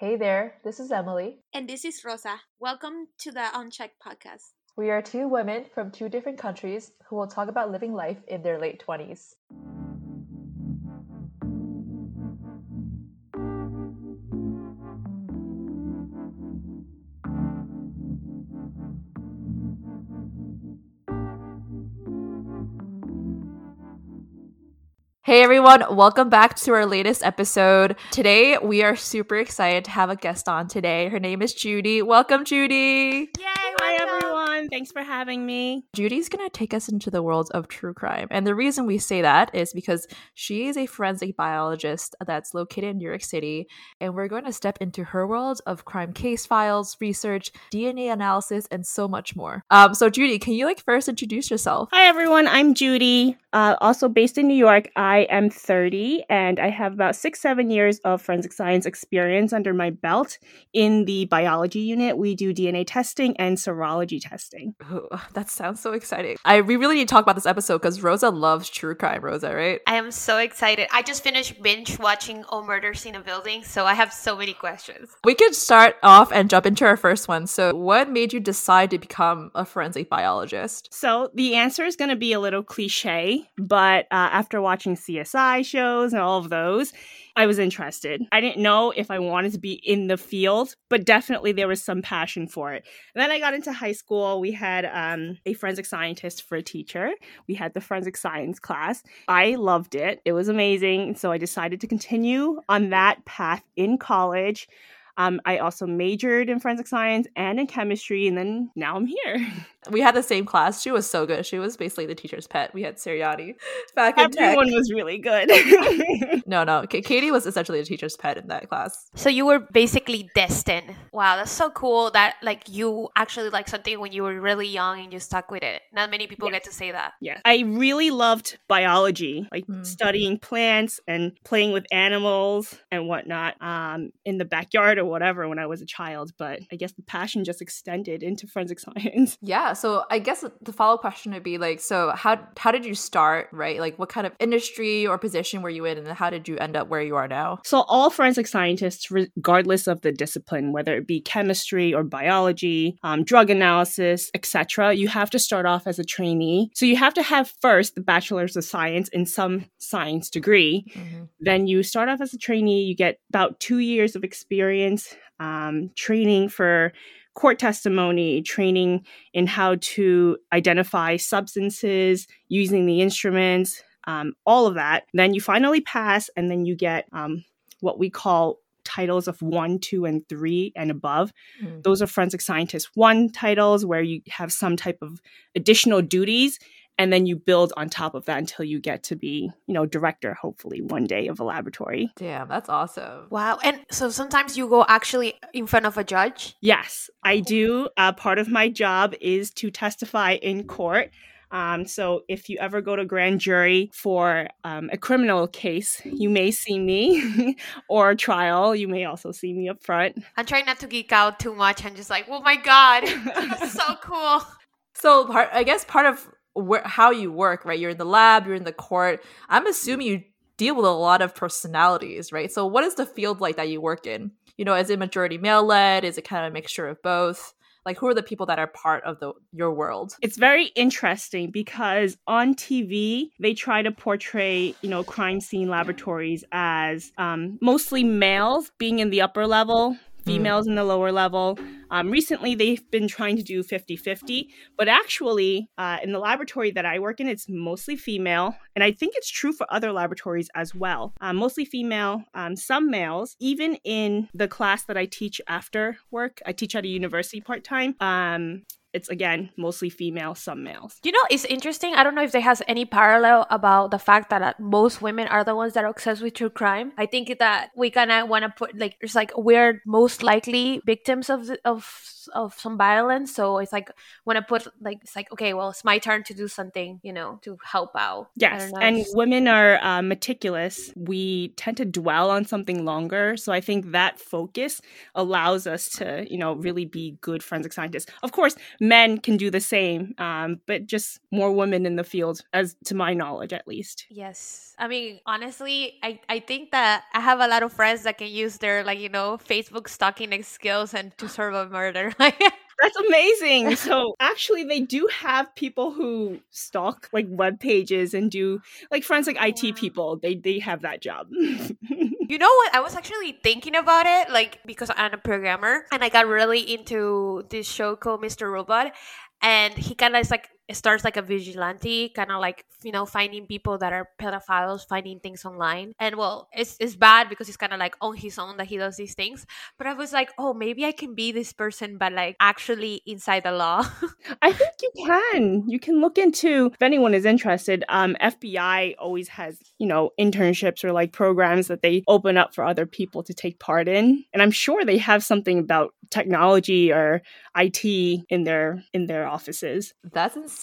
Hey there, this is Emily. And this is Rosa. Welcome to the Unchecked podcast. We are two women from two different countries who will talk about living life in their late 20s. Hey everyone, welcome back to our latest episode. Today we are super excited to have a guest on today. Her name is Judy. Welcome, Judy. Yay! Hi everyone. Thanks for having me. Judy's going to take us into the world of true crime. And the reason we say that is because she is a forensic biologist that's located in New York City. And we're going to step into her world of crime case files, research, DNA analysis, and so much more. Um, so, Judy, can you like first introduce yourself? Hi everyone. I'm Judy, uh, also based in New York. I am 30 and I have about six, seven years of forensic science experience under my belt. In the biology unit, we do DNA testing and serology testing. Ooh, that sounds so exciting. I we really need to talk about this episode because Rosa loves true crime. Rosa, right? I am so excited. I just finished binge watching All Murders in a Building, so I have so many questions. We could start off and jump into our first one. So, what made you decide to become a forensic biologist? So, the answer is going to be a little cliche, but uh, after watching CSI shows and all of those, I was interested. I didn't know if I wanted to be in the field, but definitely there was some passion for it. And then I got into high school. We had um, a forensic scientist for a teacher. We had the forensic science class. I loved it. It was amazing. So I decided to continue on that path in college. Um, I also majored in forensic science and in chemistry, and then now I'm here. We had the same class. She was so good. She was basically the teacher's pet. We had Seriati back in Everyone tech. was really good. no, no. K- Katie was essentially the teacher's pet in that class. So you were basically destined. Wow, that's so cool that like you actually like something when you were really young and you stuck with it. Not many people get to say that. Yeah. I really loved biology, like mm. studying plants and playing with animals and whatnot um, in the backyard or whatever when I was a child. But I guess the passion just extended into forensic science. Yeah so I guess the follow question would be like, so how how did you start, right? Like, what kind of industry or position were you in, and how did you end up where you are now? So all forensic scientists, regardless of the discipline, whether it be chemistry or biology, um, drug analysis, etc., you have to start off as a trainee. So you have to have first the bachelor's of science in some science degree. Mm-hmm. Then you start off as a trainee. You get about two years of experience um, training for court testimony, training in how to identify substances using the instruments, um, all of that. Then you finally pass, and then you get um, what we call titles of one, two, and three and above. Mm. Those are forensic scientist one titles where you have some type of additional duties and then you build on top of that until you get to be you know director hopefully one day of a laboratory damn that's awesome wow and so sometimes you go actually in front of a judge yes i do uh, part of my job is to testify in court um, so if you ever go to grand jury for um, a criminal case, you may see me, or trial, you may also see me up front. I'm trying not to geek out too much. I'm just like, oh my god, that's so cool. So part, I guess part of how you work, right? You're in the lab, you're in the court. I'm assuming you deal with a lot of personalities, right? So what is the field like that you work in? You know, is it majority male led? Is it kind of a mixture of both? Like who are the people that are part of the your world? It's very interesting because on TV they try to portray, you know, crime scene laboratories as um, mostly males being in the upper level. Females mm. in the lower level. Um, recently, they've been trying to do 50 50, but actually, uh, in the laboratory that I work in, it's mostly female. And I think it's true for other laboratories as well. Um, mostly female, um, some males. Even in the class that I teach after work, I teach at a university part time. It's again mostly female, some males. You know, it's interesting. I don't know if there has any parallel about the fact that uh, most women are the ones that are obsessed with true crime. I think that we kind of want to put like it's like we're most likely victims of of of some violence. So it's like when I put like it's like okay, well, it's my turn to do something, you know, to help out. Yes, and women are uh, meticulous. We tend to dwell on something longer, so I think that focus allows us to, you know, really be good forensic scientists. Of course, men can do the same, um, but just more women in the field, as to my knowledge, at least. Yes. I mean, honestly, I, I think that I have a lot of friends that can use their, like, you know, Facebook stalking skills and to solve a murder. That's amazing. So actually they do have people who stalk like web pages and do like forensic IT wow. people. They they have that job. you know what? I was actually thinking about it, like because I'm a programmer and I got really into this show called Mr. Robot. And he kind of is like starts like a vigilante, kind of like you know finding people that are pedophiles, finding things online. And well, it's it's bad because he's kind of like on his own that he does these things. But I was like, oh, maybe I can be this person, but like actually inside the law. I think you can. You can look into if anyone is interested. Um, FBI always has you know internships or like programs that they open up for other people to take part in, and I'm sure they have something about technology or IT in their in their offices. That's insane.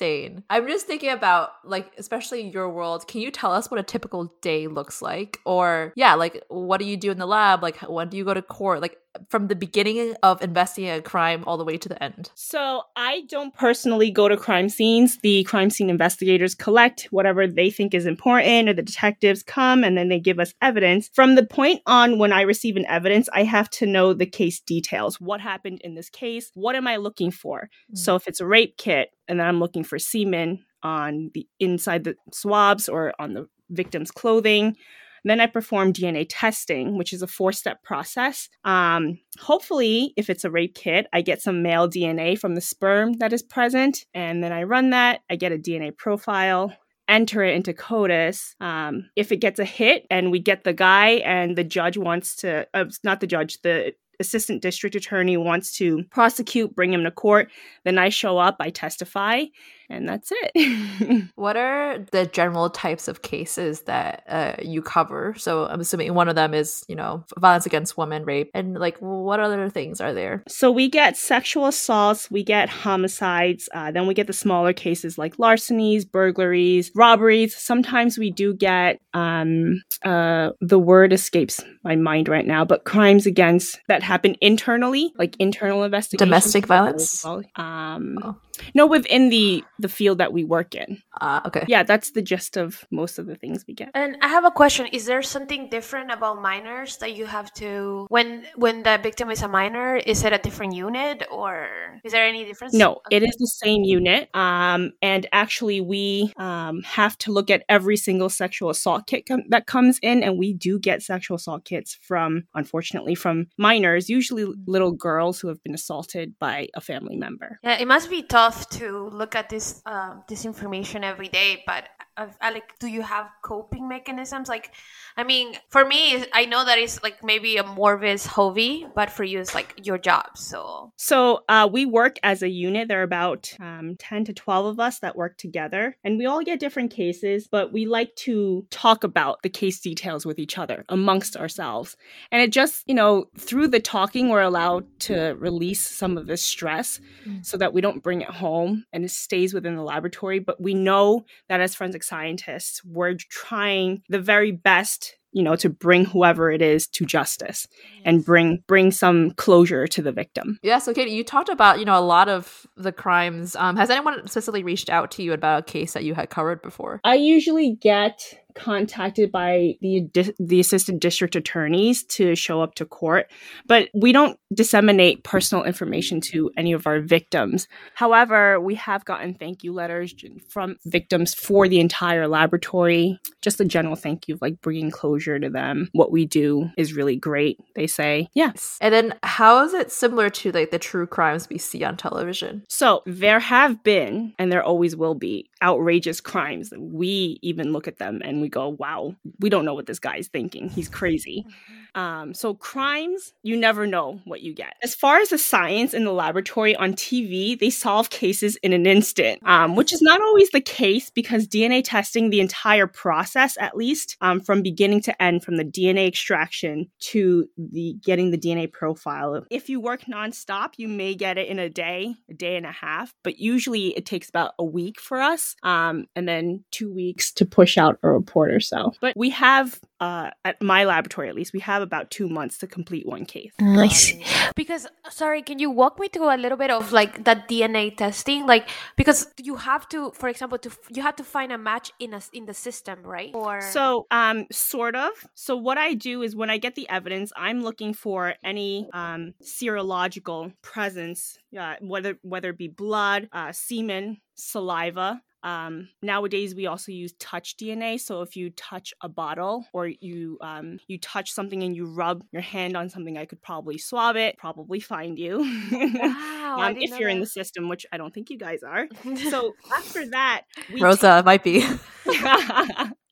I'm just thinking about like especially your world. Can you tell us what a typical day looks like? Or yeah, like what do you do in the lab? Like when do you go to court? Like from the beginning of investigating a crime all the way to the end? So I don't personally go to crime scenes. The crime scene investigators collect whatever they think is important, or the detectives come and then they give us evidence. From the point on when I receive an evidence, I have to know the case details. What happened in this case? What am I looking for? Mm-hmm. So if it's a rape kit and then I'm looking for semen on the inside the swabs or on the victim's clothing, then I perform DNA testing, which is a four step process. Um, hopefully, if it's a rape kit, I get some male DNA from the sperm that is present. And then I run that, I get a DNA profile enter it into CODIS. Um, if it gets a hit and we get the guy and the judge wants to, uh, not the judge, the assistant district attorney wants to prosecute, bring him to court, then I show up, I testify, and that's it. what are the general types of cases that uh, you cover? So I'm assuming one of them is, you know, violence against women, rape, and like what other things are there? So we get sexual assaults, we get homicides, uh, then we get the smaller cases like larcenies, burglaries, robberies. Sometimes we do get um, uh, the word escapes my mind right now, but crimes against that happen internally, like internal investigations, domestic violence. Um, oh. No, within the the field that we work in. Uh, okay. Yeah, that's the gist of most of the things we get. And I have a question: Is there something different about minors that you have to when when the victim is a minor? Is it a different unit, or is there any difference? No, it is the same unit. Um, and actually, we um have to look at every single sexual assault kit com- that comes in, and we do get sexual assault kits from, unfortunately, from minors, usually little girls who have been assaulted by a family member. Yeah, it must be tough tough to look at this uh, this information every day, but uh, like, do you have coping mechanisms? Like, I mean, for me, I know that it's like maybe a Morvis hobby, but for you, it's like your job. So, so uh, we work as a unit. There are about um, ten to twelve of us that work together, and we all get different cases. But we like to talk about the case details with each other amongst ourselves, and it just you know through the talking, we're allowed to release some of the stress, mm. so that we don't bring it home and it stays within the laboratory. But we know that as forensic scientists, we're trying the very best you know to bring whoever it is to justice and bring bring some closure to the victim yeah so katie you talked about you know a lot of the crimes um, has anyone specifically reached out to you about a case that you had covered before i usually get contacted by the the assistant district attorneys to show up to court, but we don't disseminate personal information to any of our victims. However, we have gotten thank you letters from victims for the entire laboratory. Just a general thank you, of like bringing closure to them. What we do is really great. They say, yes. And then, how is it similar to like the true crimes we see on television? So there have been, and there always will be, outrageous crimes. that We even look at them and we go, wow, we don't know what this guy's thinking. He's crazy. Mm-hmm. Um, so, crimes, you never know what you get. As far as the science in the laboratory on TV, they solve cases in an instant, um, which is not always the case because DNA testing, the entire process, at least um, from beginning to end, from the DNA extraction to the getting the DNA profile. If you work nonstop, you may get it in a day, a day and a half, but usually it takes about a week for us, um, and then two weeks to push out a report or so. But we have uh, at my laboratory at least, we have about two months to complete one case. Nice. Because sorry, can you walk me through a little bit of like that DNA testing? Like because you have to, for example, to you have to find a match in a in the system, right? Or So, um, sort of. So, what I do is when I get the evidence, I'm looking for any um, serological presence, uh, whether whether it be blood, uh, semen, saliva. Um, nowadays, we also use touch DNA. So, if you touch a bottle or you um, you touch something and you rub your hand on something, I could probably swab it, probably find you. wow, um, if you're in the system, which I don't think you guys are. So after that, we Rosa might be.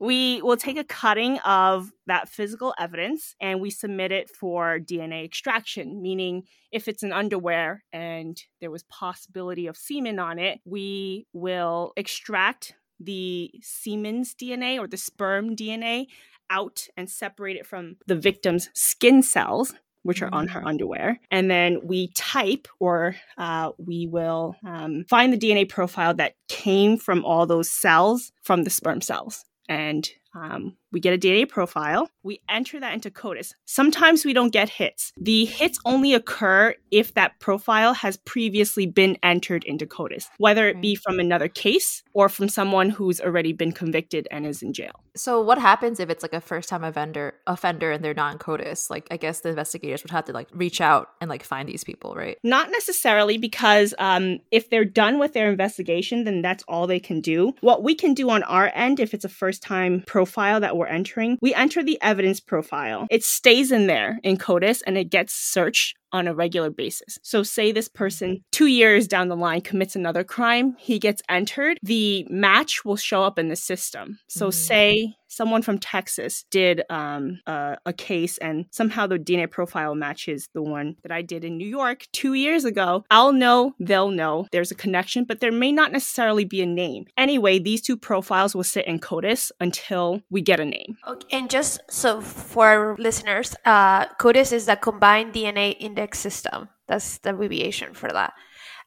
we will take a cutting of that physical evidence and we submit it for DNA extraction, meaning if it's an underwear and there was possibility of semen on it, we will extract the semen's DNA or the sperm DNA out and separate it from the victim's skin cells which are on her underwear. And then we type or uh, we will um, find the DNA profile that came from all those cells from the sperm cells. And um, we get a DNA profile. We enter that into CODIS. Sometimes we don't get hits. The hits only occur if that profile has previously been entered into CODIS, whether it be from another case or from someone who's already been convicted and is in jail. So what happens if it's like a first time offender offender and they're not in CODIS? Like I guess the investigators would have to like reach out and like find these people, right? Not necessarily because um, if they're done with their investigation, then that's all they can do. What we can do on our end, if it's a first time profile that we're entering, we enter the evidence profile. It stays in there in CODIS and it gets searched on a regular basis. So, say this person two years down the line commits another crime, he gets entered, the match will show up in the system. So, Mm. say someone from Texas did um, a, a case and somehow the DNA profile matches the one that I did in New York two years ago, I'll know, they'll know there's a connection, but there may not necessarily be a name. Anyway, these two profiles will sit in CODIS until we get a name. Okay, and just so for our listeners, uh, CODIS is the Combined DNA Index System. That's the abbreviation for that.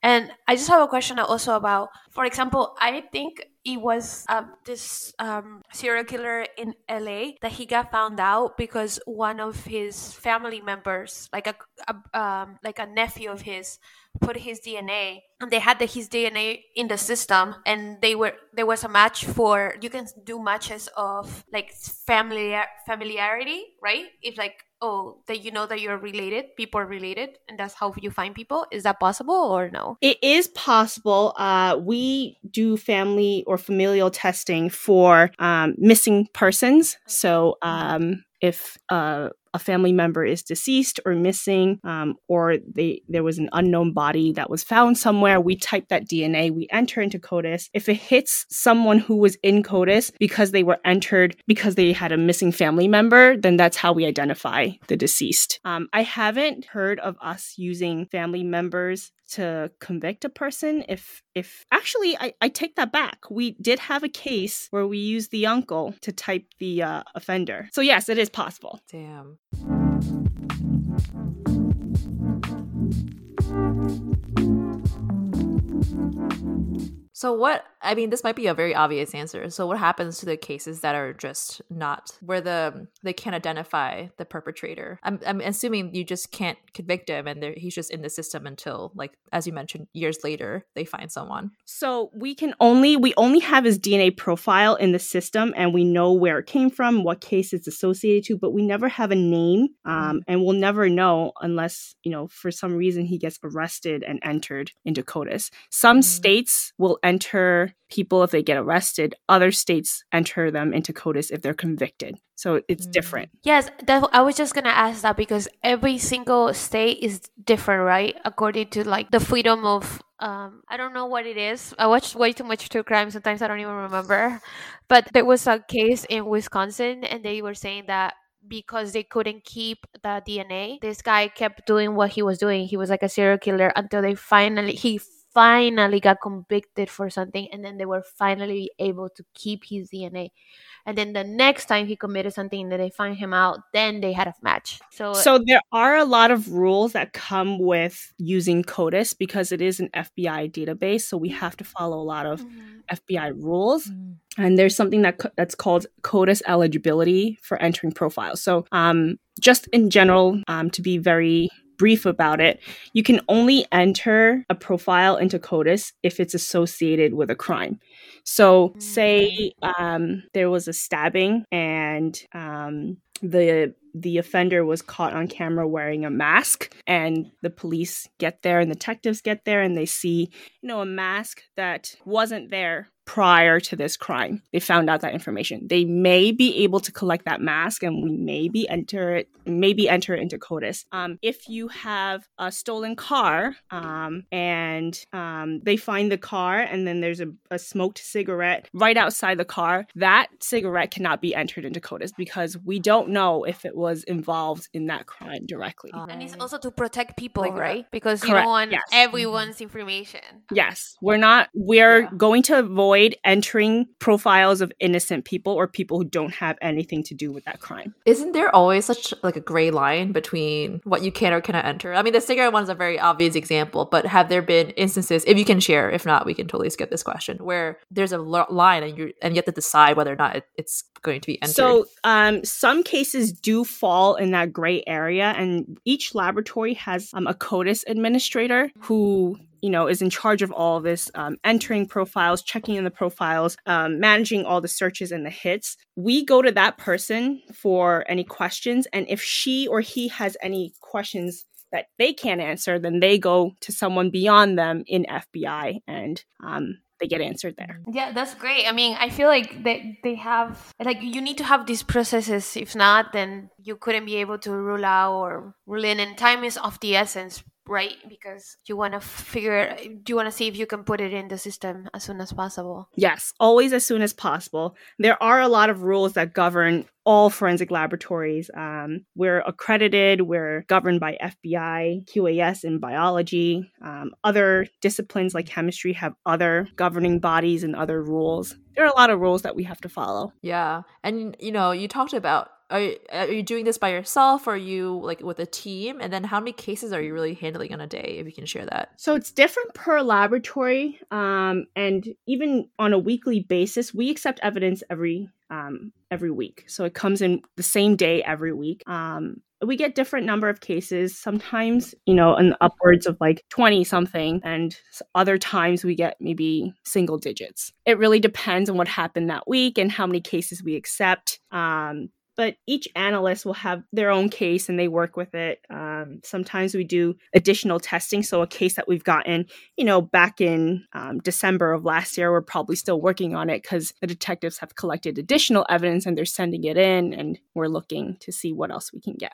And I just have a question also about, for example, I think it was um, this um, serial killer in LA that he got found out because one of his family members, like a, a um, like a nephew of his, put his DNA and they had the, his DNA in the system and they were there was a match for you can do matches of like familiar familiarity right if like oh that you know that you're related people are related and that's how you find people is that possible or no It is possible. Uh, we do family or familial testing for um, missing persons. So um, if uh, a family member is deceased or missing, um, or they there was an unknown body that was found somewhere, we type that DNA, we enter into CODIS. If it hits someone who was in CODIS because they were entered because they had a missing family member, then that's how we identify the deceased. Um, I haven't heard of us using family members to convict a person if if actually I, I take that back. We did have a case where we used the uncle to type the uh, offender. So yes it is possible. Damn. So what I mean this might be a very obvious answer. So what happens to the cases that are just not where the they can't identify the perpetrator? I'm I'm assuming you just can't convict him and he's just in the system until like as you mentioned years later they find someone. so we can only we only have his dna profile in the system and we know where it came from what case it's associated to but we never have a name um, and we'll never know unless you know for some reason he gets arrested and entered into codis some Mm. states will enter people if they get arrested. Other states enter them into codis if they're convicted. So it's Mm. different. Yes that, i was just gonna ask that because every single state is different right? According to like the freedom of um i don't know what it is. I watched way too much true crime. Sometimes i don't even remember. But there was a case in wisconsin and they were saying that because they couldn't keep the DNA, this guy kept doing what he was doing. He was like a serial killer until they finally he finally got convicted for something and then they were finally able to keep his DNA. And then the next time he committed something and they find him out, then they had a match. So, So there are a lot of rules that come with using CODIS because it is an FBI database. So we have to follow a lot of Mhm. FBI rules. and there's something that that's called CODIS eligibility for entering profiles. So, um, just in general, um, to be very brief about it, you can only enter a profile into CODIS if it's associated with a crime. So, say um, there was a stabbing and um, the the offender was caught on camera wearing a mask and the police get there and the detectives get there and they see you know a mask that wasn't there prior to this crime. They found out that information. They may be able to collect that mask and we maybe enter it, maybe enter it into CODIS. Um, if you have a stolen car um, and um, they find the car and then there's a, a, smoked cigarette right outside the car, that cigarette cannot be entered into CODIS because we don't know if it was involved in that crime directly. And it's also to protect people, like right? Because Correct. you don't want yes. everyone's information. Yes, we're not. We're yeah. going to avoid avoid entering profiles of innocent people or people who don't have anything to do with that crime. Isn't there always such like a gray line between what you can or cannot enter? I mean, the cigarette one is a very obvious example, but have there been instances, if you can share, if not, we can totally skip this question, where there's a line and you and you have to decide whether or not it, it's going to be entered? So, um, some cases do fall in that gray area, and each laboratory has um, a CODIS administrator who you know is in charge of all of this um, entering profiles checking in the profiles um, managing all the searches and the hits we go to that person for any questions and if she or he has any questions that they can't answer then they go to someone beyond them in fbi and um, they get answered there. Yeah, that's great. I mean, I feel like they they have like you need to have these processes. If not, then you couldn't be able to rule out or rule in. And time is of the essence right? Because you want to figure, do you want to see if you can put it in the system as soon as possible? Yes, always as soon as possible. There are a lot of rules that govern all forensic laboratories. Um, we're accredited, we're governed by FBI, QAS in biology. Um, other disciplines like chemistry have other governing bodies and other rules. There are a lot of rules that we have to follow. Yeah. And, you know, you talked about are you, are you doing this by yourself? Or are you like with a team? And then how many cases are you really handling on a day if you can share that? So it's different per laboratory um, and even on a weekly basis we accept evidence every um, every week. So it comes in the same day every week. Um, we get different number of cases sometimes you know an upwards of like 20 something and other times we get maybe single digits. It really depends on what happened that week and how many cases we accept. Um, but each analyst will have their own case and they work with it. Um, sometimes we do additional testing. So, a case that we've gotten, you know, back in um, December of last year, we're probably still working on it because the detectives have collected additional evidence and they're sending it in, and we're looking to see what else we can get.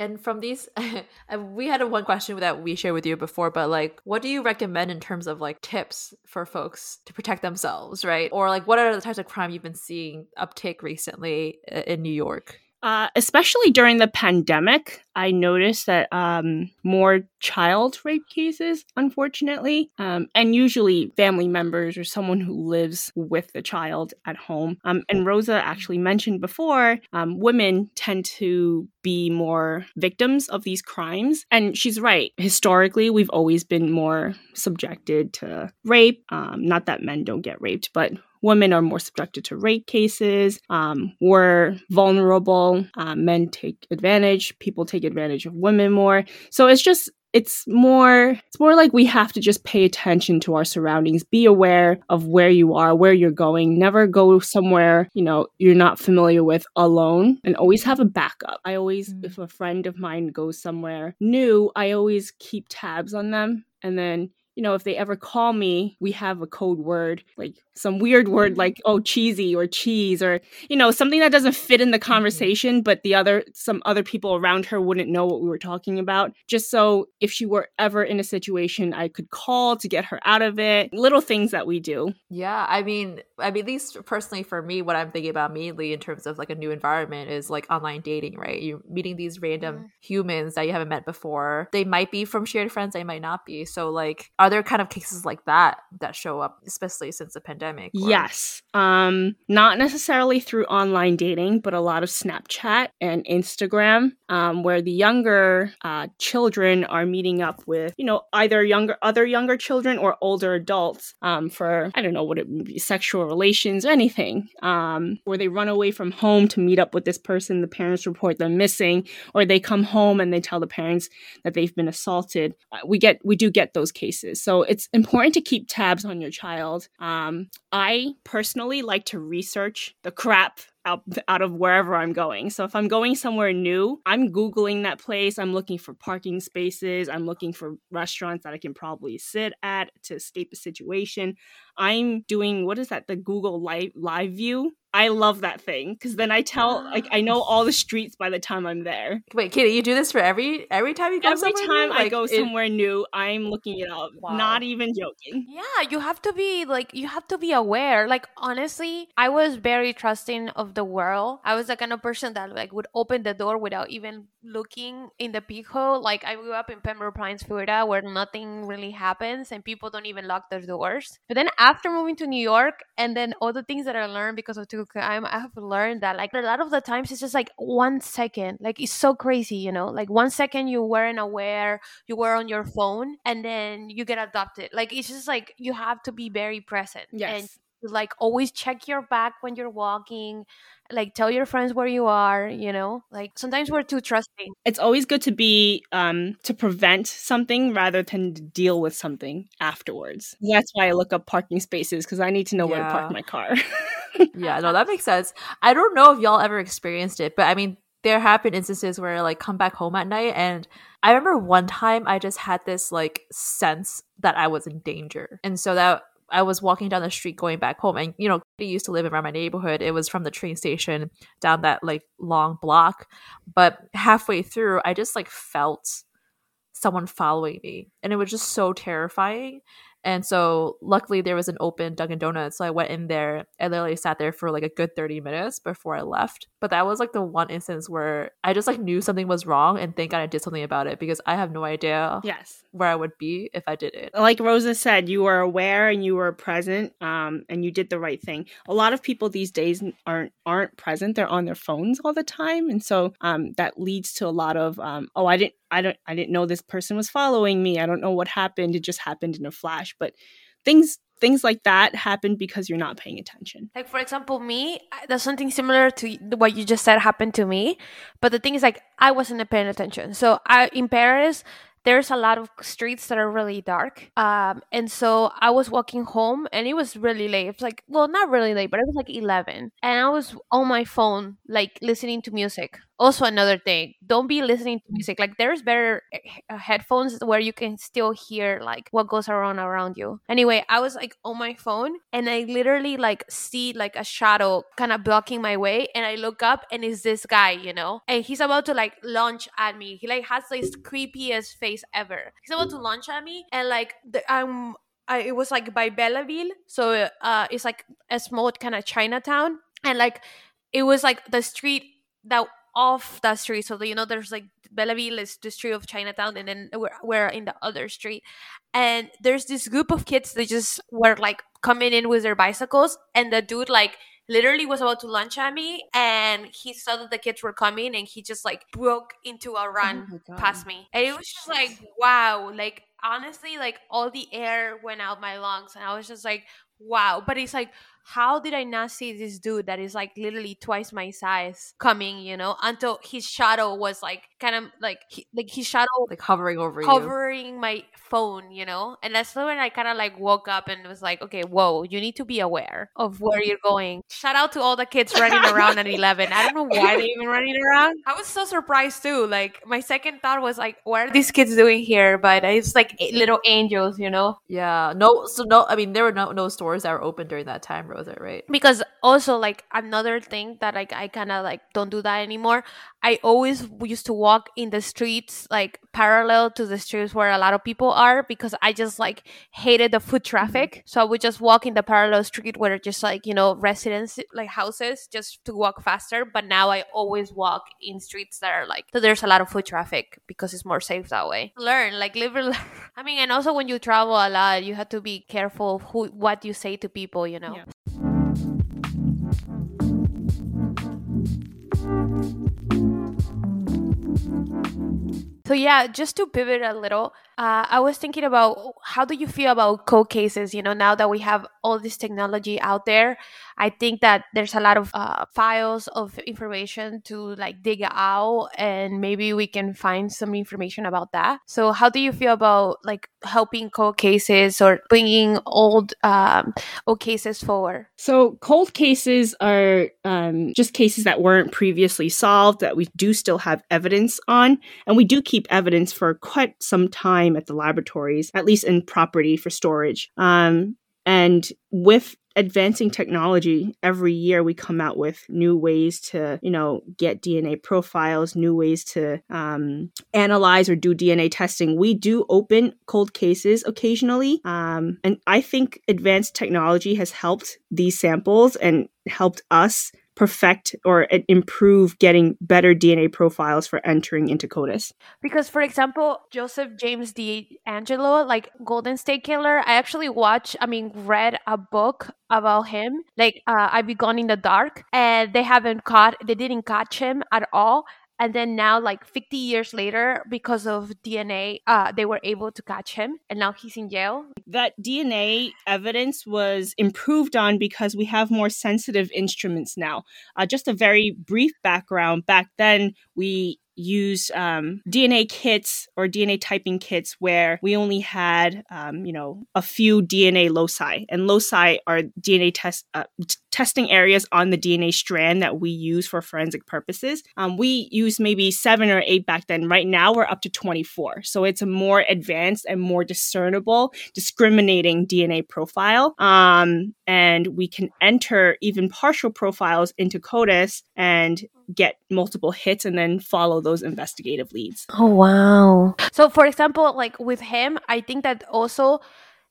And from these, we had a one question that we shared with you before, but like, what do you recommend in terms of like tips for folks to protect themselves, right? Or like, what are the types of crime you've been seeing uptake recently uh, in New York? Uh, especially during the pandemic, I noticed that um, more child rape cases, unfortunately, um, and usually family members or someone who lives with the child at home. Um, and Rosa actually mentioned before, um, women tend to be more victims of these crimes. And she's right. Historically, we've always been more subjected to rape. Um, not that men don't get raped, but women are more subjected to rape cases. Um, we're vulnerable. Um, men take advantage. People take advantage of women more. So it's just it's more it's more like we have to just pay attention to our surroundings be aware of where you are where you're going never go somewhere you know you're not familiar with alone and always have a backup i always mm-hmm. if a friend of mine goes somewhere new i always keep tabs on them and then you know, if they ever call me, we have a code word, like some weird word mm-hmm. like, oh, cheesy or cheese or, you know, something that doesn't fit in the mm-hmm. conversation, but the other, some other people around her wouldn't know what we were talking about. Just so if she were ever in a situation, I could call to get her out of it. Little things that we do. Yeah. I mean, I mean, at least personally for me, what I'm thinking about mainly in terms of like a new environment is like online dating, right? You're meeting these random mm-hmm. humans that you haven't met before. They might be from shared friends, they might not be. So, like, are there kind of cases like that that show up, especially since the pandemic? Or- yes. Um, not necessarily through online dating, but a lot of Snapchat and Instagram. um, where the younger uh, children are meeting up with, you know, either younger other younger children or older adults um, for I don't know what it would be, sexual relations, or anything, um, where they run away from home to meet up with this person. The parents report them missing, or they come home and they tell the parents that they've been assaulted. Uh, we get we do get those cases, so it's important to keep tabs on your child. Um, I personally like to research the crap out, out of wherever I'm going. So if I'm going somewhere new, I'm Googling that place. I'm looking for parking spaces. I'm looking for restaurants that I can probably sit at to escape a situation. I'm doing, what is that, the Google Live, live View? I love that thing because then I tell like I know all the streets by the time I'm there. Wait, Katie, you do this for every every time you go somewhere. every time new? I go somewhere it... new, I'm looking it up. Wow. Not even joking. Yeah, you have to be like you have to be aware. Like honestly, I was very trusting of the world. I was the kind of person that like would open the door without even looking in the peephole. Like I grew up in Pembroke Pines, Florida, where nothing really happens and people don't even lock their doors. But then after moving to New York, and then all the things that I learned because of crime, I have learned that like a lot of the times it's just like one second. Like it's so crazy, you know. Like one second you weren't aware, you were on your phone, and then you get adopted. Like it's just like you have to be very present. Yes. And like always check your back when you're walking like tell your friends where you are you know like sometimes we're too trusting it's always good to be um to prevent something rather than deal with something afterwards that's why i look up parking spaces because i need to know yeah. where to park my car yeah no that makes sense i don't know if y'all ever experienced it but i mean there have been instances where I, like come back home at night and I remember one time I just had this like sense that I was in danger. And so that I was walking down the street going back home, and you know, I used to live around my neighborhood. It was from the train station down that like long block, but halfway through, I just like felt someone following me, and it was just so terrifying. And so luckily there was an open Dunkin' Donuts. So I went in there and literally sat there for like a good 30 minutes before I left. But that was like the one instance where I just like knew something was wrong and thank God I did something about it because I have no idea yes. where I would be if I did it. Like Rosa said, you were aware and you were present um, and you did the right thing. A lot of people these days aren't aren't present. They're on their phones all the time. And so um, that leads to a lot of um, oh I didn't I don't I didn't know this person was following me. I don't know what happened. It just happened in a flash. But things things like that happen because you're not paying attention. Like for example, me, there's something similar to what you just said happened to me. But the thing is like I wasn't paying attention. So I in Paris, there's a lot of streets that are really dark. Um, and so I was walking home and it was really late. It's like, well, not really late, but it was like 11. And I was on my phone, like listening to music also another thing don't be listening to music like there's better eh, uh, headphones where you can still hear like what goes around around you. Anyway i was like on my phone and i literally like see like a shadow kind of blocking my way and i look up and it's this guy you know? And he's about to like launch at me. He like has this creepiest face ever. He's about to launch at me and like the, i'm I, it was like by Belleville, so uh, it's like a small kind of Chinatown, and like it was like the street that off that street. So you know, there's like Belleville is the street of Chinatown, and then we're, we're in the other street. And there's this group of kids that just were like coming in with their bicycles, and the dude like literally was about to lunch at me and he saw that the kids were coming and he just like broke into a run oh past me and it was just like wow like honestly like all the air went out my lungs and i was just like wow but it's like how did I not see this dude that is like literally twice my size coming, you know, until his shadow was like kind of like he, like his shadow like hovering over hovering you. my phone, you know? And that's when I kind of like woke up and was like, okay, whoa, you need to be aware of where you're going. Shout out to all the kids running around at 11. I don't know why they're even running around. I was so surprised too. Like my second thought was like, what are these kids doing here? But it's like little angels, you know? Yeah. No, so no, I mean, there were no, no stores that were open during that time, Rosa, right? Because also like another thing that like I kind of like don't do that anymore. I always used to walk in the streets like parallel to the streets where a lot of people are because I just like hated the foot traffic. Mm-hmm. So I would just walk in the parallel street where just like, you know, residents like houses just to walk faster. But now I always walk in streets that are like that there's a lot of foot traffic because it's more safe that way. Learn, like live learn. I mean, and also when you travel a lot, you have to be careful who what you say to people, you know. Yeah. So yeah, just to pivot a little, uh, I was thinking about how do you feel about cold cases? You know, now that we have all this technology out there, I think that there's a lot of uh, files of information to like dig out, and maybe we can find some information about that. So, how do you feel about like helping cold cases or bringing old um, old cases forward? So, cold cases are um, just cases that weren't previously solved that we do still have evidence on, and we do keep evidence for quite some time at the laboratories, at least in property for storage. Um, and with advancing technology every year we come out with new ways to you know get dna profiles new ways to um, analyze or do dna testing. We do open cold cases occasionally um, and i think advanced technology has helped these samples and helped us perfect or improve getting better DNA profiles for entering into CODIS. Because, for example, Joseph James DeAngelo, like Golden State Killer, I actually watched, I mean, read a book about him, like uh, I'll Be Gone in the Dark, and they haven't caught, they didn't catch him at all and then now like 50 years later because of dna uh, they were able to catch him and now he's in jail. That dna evidence was improved on because we have more sensitive instruments now. Uh, just a very brief background. Back then we use um, DNA kits or DNA typing kits where we only had, um, you know, a few DNA loci, and loci are DNA test uh, t- testing areas on the DNA strand that we use for forensic purposes. Um, we used maybe seven or eight back then. Right now, we're up to 24, so it's a more advanced and more discernible, discriminating DNA profile. Um, and we can enter even partial profiles into CODIS and get multiple hits and then follow those investigative leads. Oh, wow. So, for example, like with him, I think that also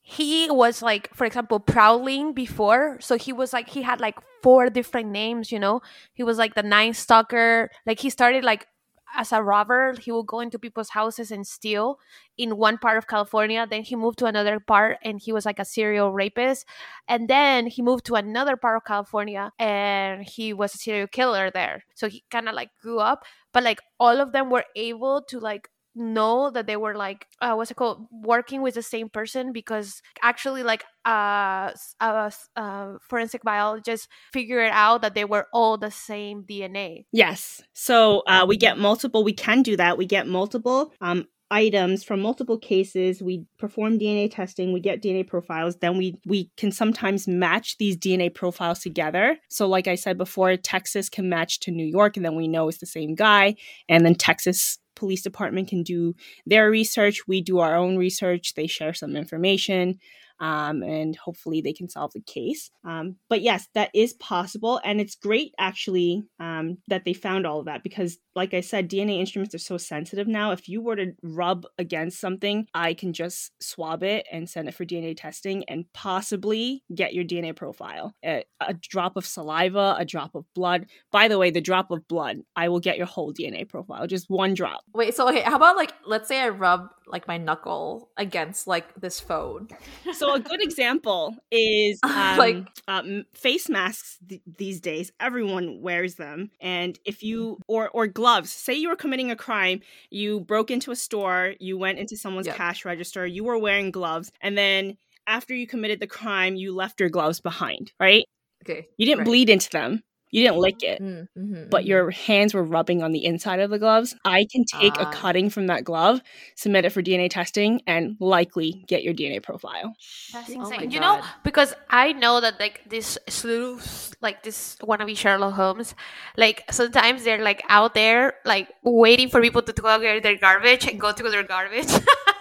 he was like, for example, prowling before. So he was like, he had like four different names, you know? He was like the Night Stalker. Like he started like as a robber. He would go into people's houses and steal in one part of California. Then he moved to another part and he was like a serial rapist. And then he moved to another part of California and he was a serial killer there. So he kind of like grew up. But like all of them were able to like know that they were like uh, what's it called working with the same person because actually like uh, a, a forensic biologist figured out that they were all the same dna yes. So uh, we get multiple we can do that. We get multiple um, items from multiple cases we perform dna testing we get dna profiles then we we can sometimes match these dna profiles together so like i said before texas can match to new york and then we know it's the same guy and then texas police department can do their research. We do our own research. They share some information um, and hopefully they can solve the case. Um, but yes, that is possible, and it's great actually um, that they found all of that because, like I said, DNA instruments are so sensitive now. If you were to rub against something, I can just swab it and send it for DNA testing and possibly get your DNA profile. A, a drop of saliva, a drop of blood. By the way, the drop of blood, I will get your whole DNA profile, just one drop. Wait, so okay, how about like let's say I rub like my knuckle against like this phone. So a good example is um, like um, face masks th- these days. Everyone wears them, and if you or or gloves. Say you were committing a crime, you broke into a store, you went into someone's yep. cash register, you were wearing gloves, and then after you committed the crime, you left your gloves behind, right? Okay. You didn't right. bleed into them. You didn't lick it, mm, mm-hmm, but mm-hmm. your hands were rubbing on the inside of the gloves. I can take uh, a ah. cutting from that glove, submit it for DNA testing, and likely get your DNA profile. That's oh insane. Oh you know, because I know that like this sleuths, like this wannabe Sherlock Holmes, like sometimes they're like out there, like waiting for people to go get their garbage and go to their garbage.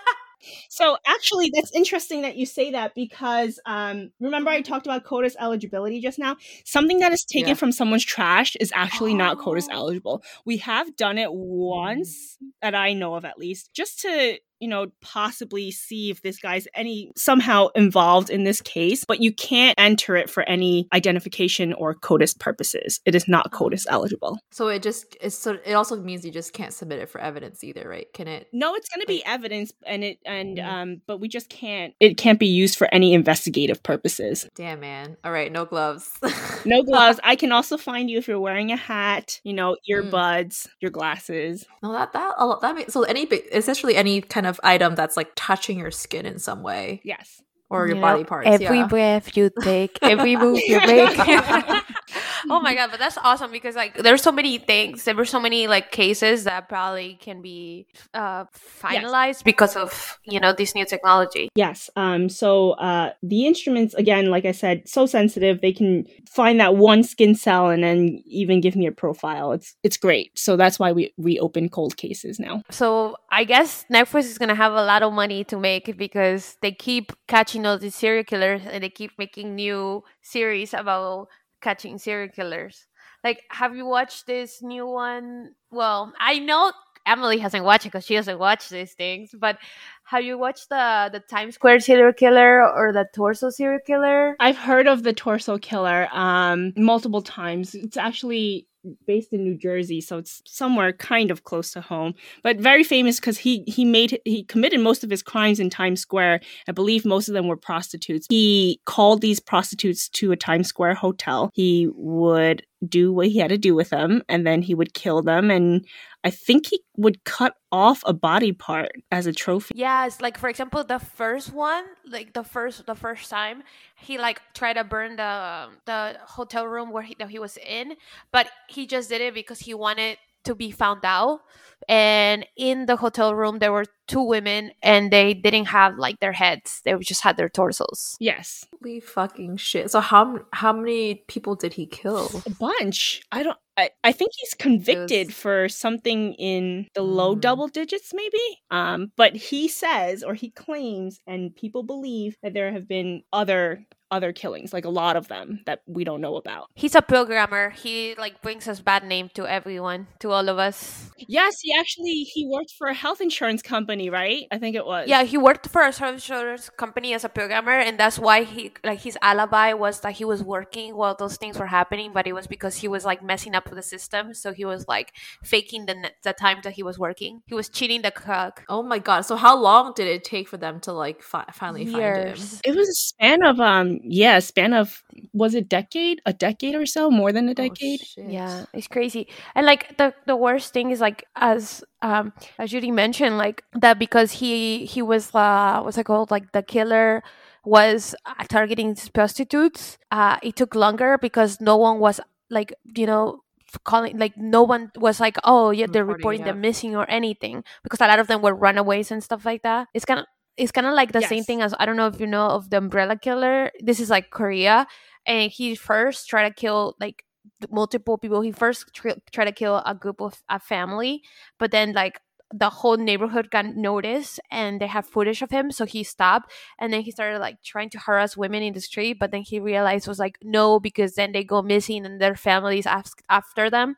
So actually, that's interesting that you say that because um, remember I talked about CODIS eligibility just now. Something that is taken yeah. from someone's trash is actually oh. not CODIS eligible. We have done it once mm. that I know of, at least, just to you know, possibly see if this guy's any somehow involved in this case, but you can't enter it for any identification or CODIS purposes. It is not CODIS eligible. So it just it's so it also means you just can't submit it for evidence either, right? Can it? No, it's going to be evidence, and it and Mhm. um, but we just can't. It can't be used for any investigative purposes. Damn, man. All right, no gloves. No gloves. I can also find you if you're wearing a hat, you know, Mm. earbuds, your glasses. No, that that that makes so any essentially any kind of item that's like touching your skin in some way Yes. or your You body know, parts. Every yeah. breath you take, every move you make. oh my god, but that's awesome because like there's so many things. There were so many like cases that probably can be uh finalized because of you know this new technology. Yes. Um, so uh, the instruments, again, like I said, so sensitive. They can find that one skin cell and then even give me a profile. It's it's great. So that's why we reopen cold cases now. So I guess Netflix is gonna have a lot of money to make because they keep catching all these serial killers and they keep making new series about catching serial killers. Like, have you watched this new one? Well, I know Emily hasn't watched it because she doesn't watch these things. But have you watched the the Times Square serial killer or the Torso serial killer? I've heard of the torso killer um, multiple times. It's actually based in New Jersey, so it's somewhere kind of close to home. But very famous because he he made he committed most of his crimes in Times Square. I believe most of them were prostitutes. He called these prostitutes to a Times Square hotel. He would do what he had to do with them, and then he would kill them. And I think he would cut off a body part as a trophy. Yes, like for example, the first one, like the first the first time, he like tried to burn the the hotel room where he that he was in, but he just did it because he wanted to be found out. And in the hotel room, there were two women, and they didn't have like their heads; they just had their torsos. Yes, Holy fucking shit. So how how many people did he kill? a bunch. I don't. I, I think he's convicted was- for something in the low Mm. double digits, maybe. Um, but he says or he claims, and people believe that there have been other other killings, like a lot of them that we don't know about. He's a programmer. He like brings us bad name to everyone, to all of us. Yes, he actually he worked for a health insurance company, right? I think it was. Yeah, he worked for a health insurance company as a programmer, and that's why he like his alibi was that he was working while those things were happening, but it was because he was like messing up with the system. So he was like faking the the time that he was working. He was cheating the clock. Oh my god. So how long did it take for them to like fi- finally find him? It was a span of um yeah, span of was it decade? A decade or so? More than a Oh, decade? shit. Yeah, it's crazy. And like the the worst thing is like as um as Judy mentioned, like that because he he was uh what's it called like the killer was uh, targeting prostitutes. Uh, it took longer because no one was like you know calling like no one was like oh yeah they're Reporting, reporting them yeah. missing or anything because a lot of them were runaways and stuff like that. It's kind of it's kind of like the same thing as I don't know if you know of the umbrella killer. This is like Korea, and he first tried to kill like multiple people. He first tr- tried to kill a group of a family, but then like the whole neighborhood got noticed and they have footage of him so he stopped and then he started like trying to harass women in the street but then he realized was like no because then they go missing and their families ask after them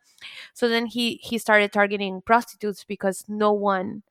so then he he started targeting prostitutes because no one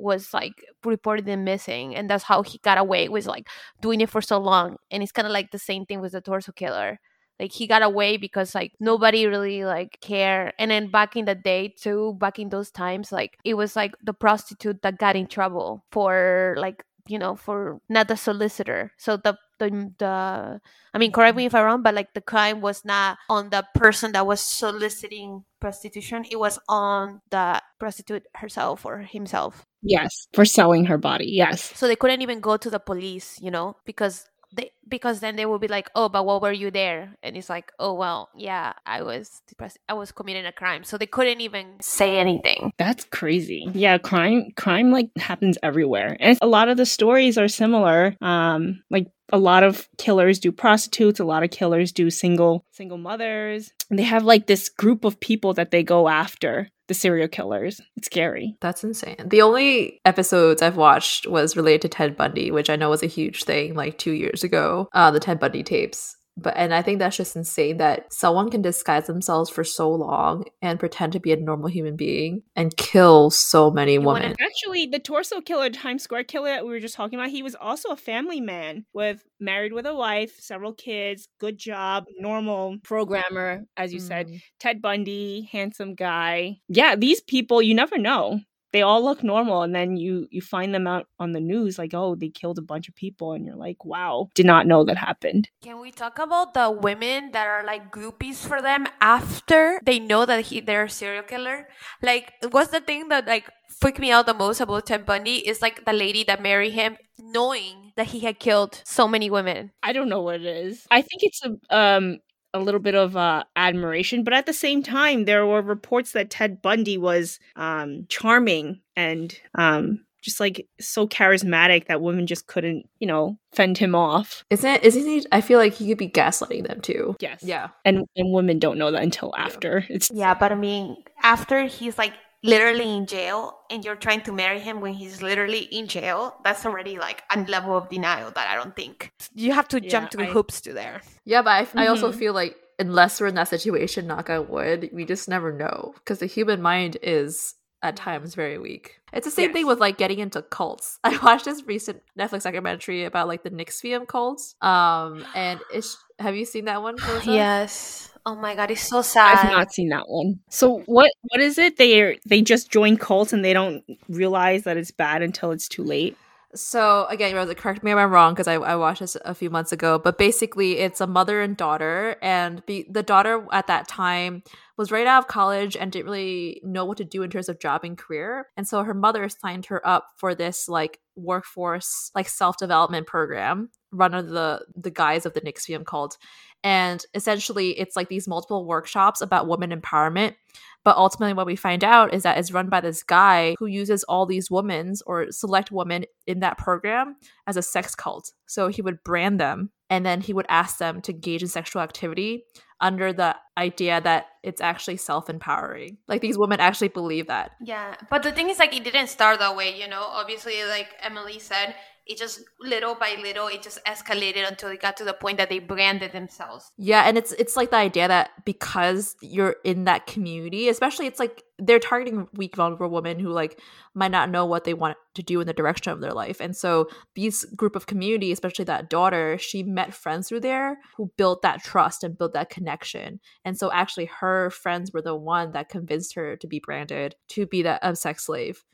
was like reported missing and that's how he got away with like doing it for so long and it's kind of like the same thing with the torso killer. Like he got away because like nobody really like care and then back in the day too back in those times like it was like the prostitute that got in trouble for like you know for not the solicitor. So the the, the i mean correct me if i'm wrong but like the crime was not on the person that was soliciting prostitution it was on the prostitute herself or himself Yes. For selling her body. Yes. so they couldn't even go to the police you know because they because then they would be like oh but what were you there and it's like oh well yeah i was depressed i was committing a crime so they couldn't even say anything That's crazy. Yeah, crime crime like happens everywhere. And a lot of the stories are similar. Um like a lot of killers do prostitutes, a lot of killers do single single mothers. They have like this group of people that they go after, the serial killers. It's scary. That's insane. The only episodes I've watched was related to Ted Bundy, which I know was a huge thing like two years ago. Uh, the Ted Bundy tapes. But and I think that's just insane that someone can disguise themselves for so long and pretend to be a normal human being and kill so many women. Actually, the torso killer, Times Square killer that we were just talking about, he was also a family man with married with a wife, several kids, good job, normal programmer, as you mm. said. Ted Bundy, handsome guy. Yeah, these people you never know they all look normal and then you you find them out on the news like oh they killed a bunch of people and you're like wow did not know that happened can we talk about the women that are like groupies for them after they know that he they're a serial killer like what's the thing that like freaked me out the most about Ted Bundy is like the lady that married him knowing that he had killed so many women. I don't know what it is. I think it's a um a little bit of uh, admiration, but at the same time, there were reports that Ted Bundy was um, charming and um, just like so charismatic that women just couldn't, you know, fend him off. Isn't isn't he? I feel like he could be gaslighting them too. Yes. Yeah. And and women don't know that until after. Yeah. It's yeah, but I mean, after he's like literally in jail and you're trying to marry him when he's literally in jail, that's already like a level of denial that I don't think you have to yeah, jump through I, hoops to there. Yeah, but I, mm-hmm. I also mm-hmm. feel like unless we're in that situation, knock on wood, we just never know because the human mind is at times very weak. It's the same yes. thing with like getting into cults. I watched this recent Netflix documentary about like the NXIVM cults. Um, and it's have you seen that one? Rosa? Yes. Oh my god, it's so sad. I've not seen that one. So what what is it? They they just join cults and they don't realize that it's bad until it's too late. So again, Rosa, correct me if I'm wrong because I, I watched this a few months ago. But basically, it's a mother and daughter, and be, the daughter at that time was right out of college and didn't really know what to do in terms of job and career. And so her mother signed her up for this like workforce like self development program run under the the guise of the NXIVM called and essentially, it's like these multiple workshops about women empowerment. But ultimately, what we find out is that it's run by this guy who uses all these women or select women in that program as a sex cult. So he would brand them and then he would ask them to engage in sexual activity under the idea that it's actually self-empowering like these women actually believe that yeah but the thing is like it didn't start that way you know obviously like emily said it just little by little it just escalated until it got to the point that they branded themselves. Yeah and it's it's like the idea that because you're in that community especially it's like they're targeting weak vulnerable women who like might not know what they want to do in the direction of their life. And so these group of community especially that daughter she met friends through there who built that trust and built that connection. And so actually her friends were the one that convinced her to be branded to be that a sex slave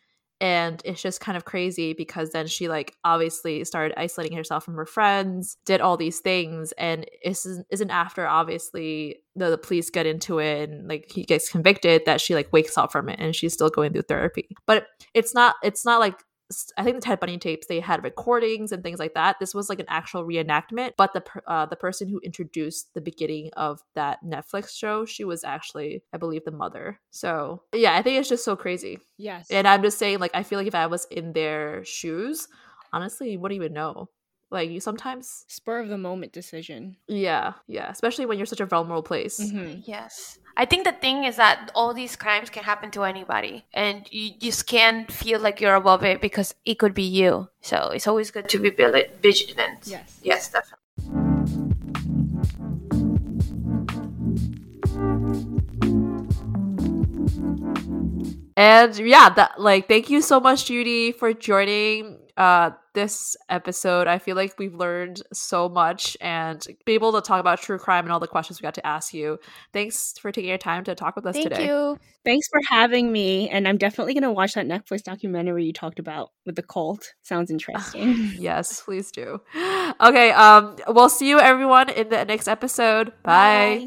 and it's just kind of crazy because then she like obviously started isolating herself from her friends did all these things and isn't, isn't after obviously the, the police get into it and like he gets convicted that she like wakes up from it and she's still going through therapy. But it's not it's not like I think the Ted Bundy tapes they had recordings and things like that. This was like an actual reenactment, but the uh, the person who introduced the beginning of that Netflix show, she was actually, I believe, the mother. So yeah, I think it's just so crazy. Yes, and I'm just saying, like, I feel like if I was in their shoes, honestly, you wouldn't even know. Like you sometimes spur of the moment decision. Yeah, yeah, especially when you're such a vulnerable place. Mm-hmm. Yes. I think the thing is that all these crimes can happen to anybody, and you just can't feel like you're above it because it could be you. So it's always good to be vigilant. Yes. Yes, definitely. And yeah, that like thank you so much, Judy, for joining uh, this episode. I feel like we've learned so much and be able to talk about true crime and all the questions we got to ask you. Thanks for taking your time to talk with us Thank today. Thank you. Thanks for having me. And I'm definitely going to watch that Netflix documentary you talked about with the cult. Sounds interesting. yes, please do. Okay. Um, we'll see you everyone in the next episode. Bye. Bye.